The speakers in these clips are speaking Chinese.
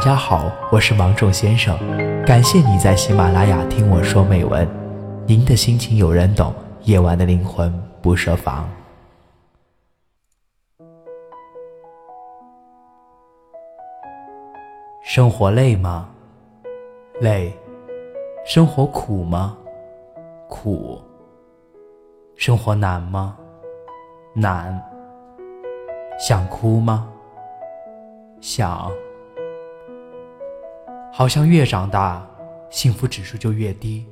大家好，我是芒种先生，感谢你在喜马拉雅听我说美文。您的心情有人懂，夜晚的灵魂不设防。生活累吗？累。生活苦吗？苦。生活难吗？难。想哭吗？想。好像越长大，幸福指数就越低，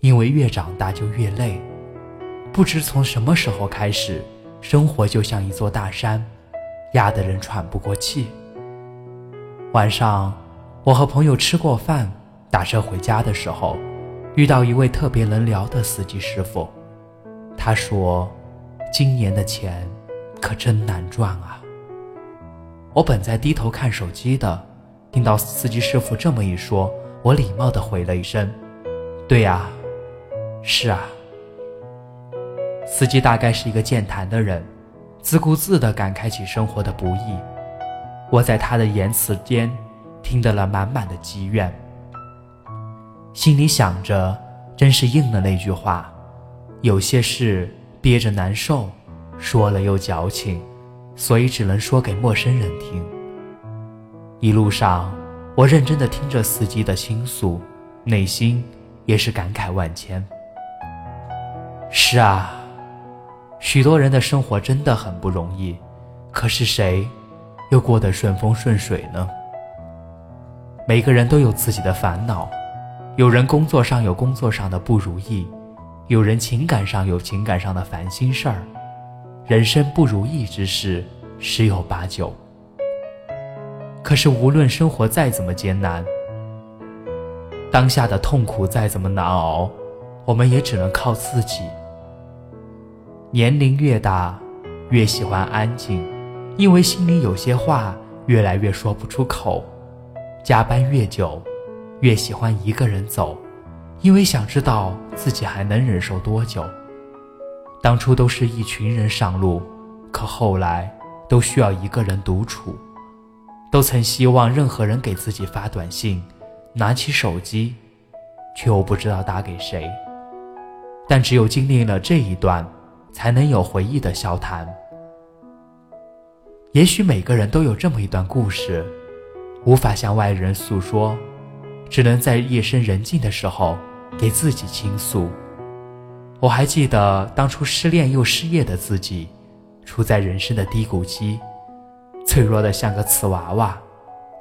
因为越长大就越累。不知从什么时候开始，生活就像一座大山，压得人喘不过气。晚上，我和朋友吃过饭，打车回家的时候，遇到一位特别能聊的司机师傅。他说：“今年的钱可真难赚啊。”我本在低头看手机的。听到司机师傅这么一说，我礼貌地回了一声：“对呀，是啊。”司机大概是一个健谈的人，自顾自地感慨起生活的不易。我在他的言辞间听得了满满的积怨，心里想着，真是应了那句话：有些事憋着难受，说了又矫情，所以只能说给陌生人听。一路上，我认真地听着司机的倾诉，内心也是感慨万千。是啊，许多人的生活真的很不容易，可是谁又过得顺风顺水呢？每个人都有自己的烦恼，有人工作上有工作上的不如意，有人情感上有情感上的烦心事儿，人生不如意之事十有八九。可是，无论生活再怎么艰难，当下的痛苦再怎么难熬，我们也只能靠自己。年龄越大，越喜欢安静，因为心里有些话越来越说不出口；加班越久，越喜欢一个人走，因为想知道自己还能忍受多久。当初都是一群人上路，可后来都需要一个人独处。都曾希望任何人给自己发短信，拿起手机，却又不知道打给谁。但只有经历了这一段，才能有回忆的笑谈。也许每个人都有这么一段故事，无法向外人诉说，只能在夜深人静的时候给自己倾诉。我还记得当初失恋又失业的自己，处在人生的低谷期。脆弱的像个瓷娃娃，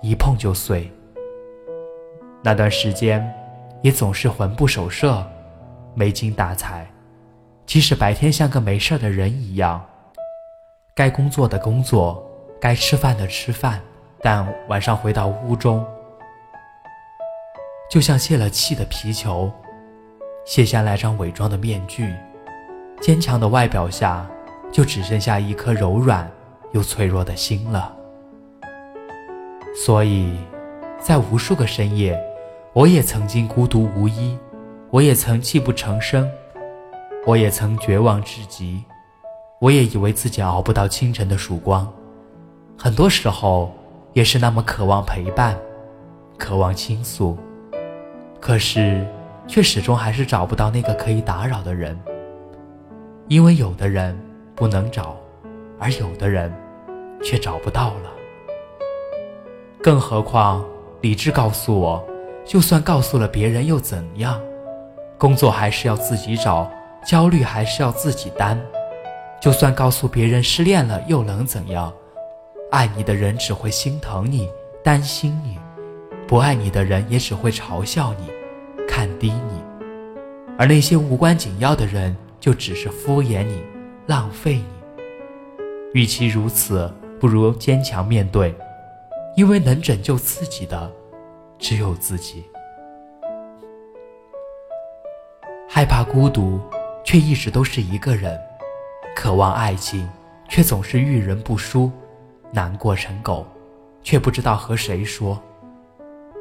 一碰就碎。那段时间，也总是魂不守舍，没精打采。即使白天像个没事的人一样，该工作的工作，该吃饭的吃饭，但晚上回到屋中，就像泄了气的皮球，卸下那张伪装的面具，坚强的外表下，就只剩下一颗柔软。又脆弱的心了，所以，在无数个深夜，我也曾经孤独无依，我也曾泣不成声，我也曾绝望至极，我也以为自己熬不到清晨的曙光，很多时候也是那么渴望陪伴，渴望倾诉，可是却始终还是找不到那个可以打扰的人，因为有的人不能找，而有的人。却找不到了。更何况，理智告诉我，就算告诉了别人又怎样？工作还是要自己找，焦虑还是要自己担。就算告诉别人失恋了又能怎样？爱你的人只会心疼你、担心你；不爱你的人也只会嘲笑你、看低你。而那些无关紧要的人，就只是敷衍你、浪费你。与其如此，不如坚强面对，因为能拯救自己的只有自己。害怕孤独，却一直都是一个人；渴望爱情，却总是遇人不淑；难过成狗，却不知道和谁说。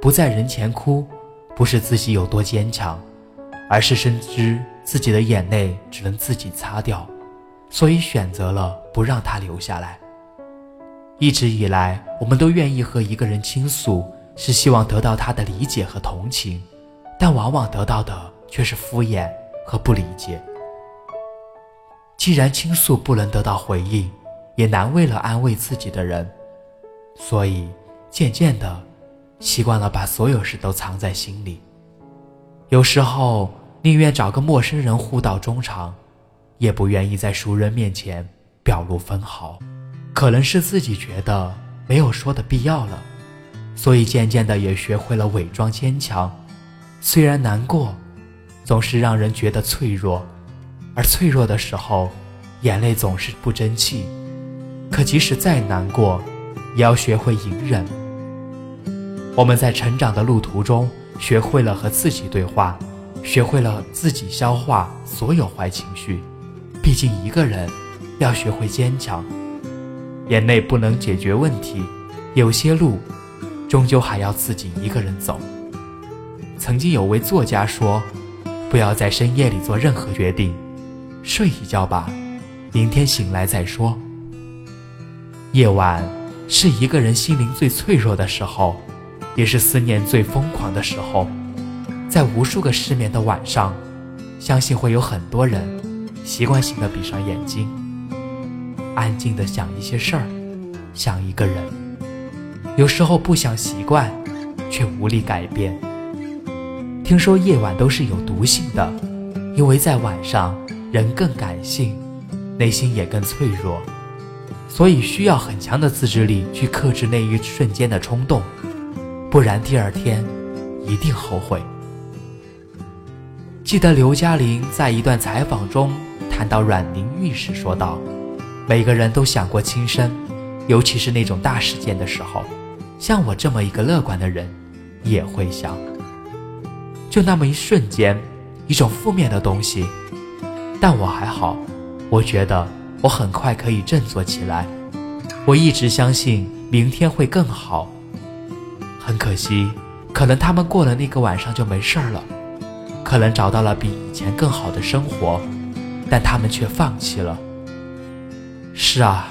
不在人前哭，不是自己有多坚强，而是深知自己的眼泪只能自己擦掉，所以选择了不让它流下来。一直以来，我们都愿意和一个人倾诉，是希望得到他的理解和同情，但往往得到的却是敷衍和不理解。既然倾诉不能得到回应，也难为了安慰自己的人，所以渐渐的，习惯了把所有事都藏在心里。有时候宁愿找个陌生人互道衷肠，也不愿意在熟人面前表露分毫。可能是自己觉得没有说的必要了，所以渐渐的也学会了伪装坚强。虽然难过，总是让人觉得脆弱，而脆弱的时候，眼泪总是不争气。可即使再难过，也要学会隐忍。我们在成长的路途中，学会了和自己对话，学会了自己消化所有坏情绪。毕竟一个人要学会坚强。眼泪不能解决问题，有些路，终究还要自己一个人走。曾经有位作家说：“不要在深夜里做任何决定，睡一觉吧，明天醒来再说。”夜晚是一个人心灵最脆弱的时候，也是思念最疯狂的时候。在无数个失眠的晚上，相信会有很多人习惯性的闭上眼睛。安静的想一些事儿，想一个人。有时候不想习惯，却无力改变。听说夜晚都是有毒性的，因为在晚上人更感性，内心也更脆弱，所以需要很强的自制力去克制那一瞬间的冲动，不然第二天一定后悔。记得刘嘉玲在一段采访中谈到阮玲玉时说道。每个人都想过轻生，尤其是那种大事件的时候。像我这么一个乐观的人，也会想。就那么一瞬间，一种负面的东西，但我还好。我觉得我很快可以振作起来。我一直相信明天会更好。很可惜，可能他们过了那个晚上就没事儿了，可能找到了比以前更好的生活，但他们却放弃了。是啊，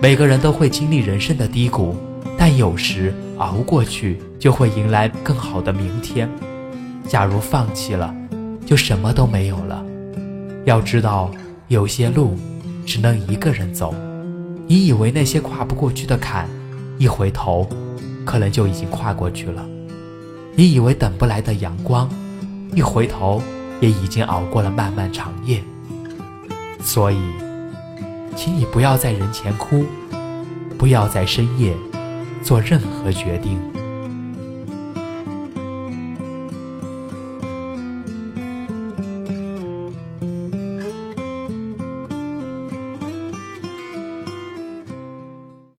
每个人都会经历人生的低谷，但有时熬过去就会迎来更好的明天。假如放弃了，就什么都没有了。要知道，有些路只能一个人走。你以为那些跨不过去的坎，一回头，可能就已经跨过去了。你以为等不来的阳光，一回头，也已经熬过了漫漫长夜。所以。请你不要在人前哭，不要在深夜做任何决定。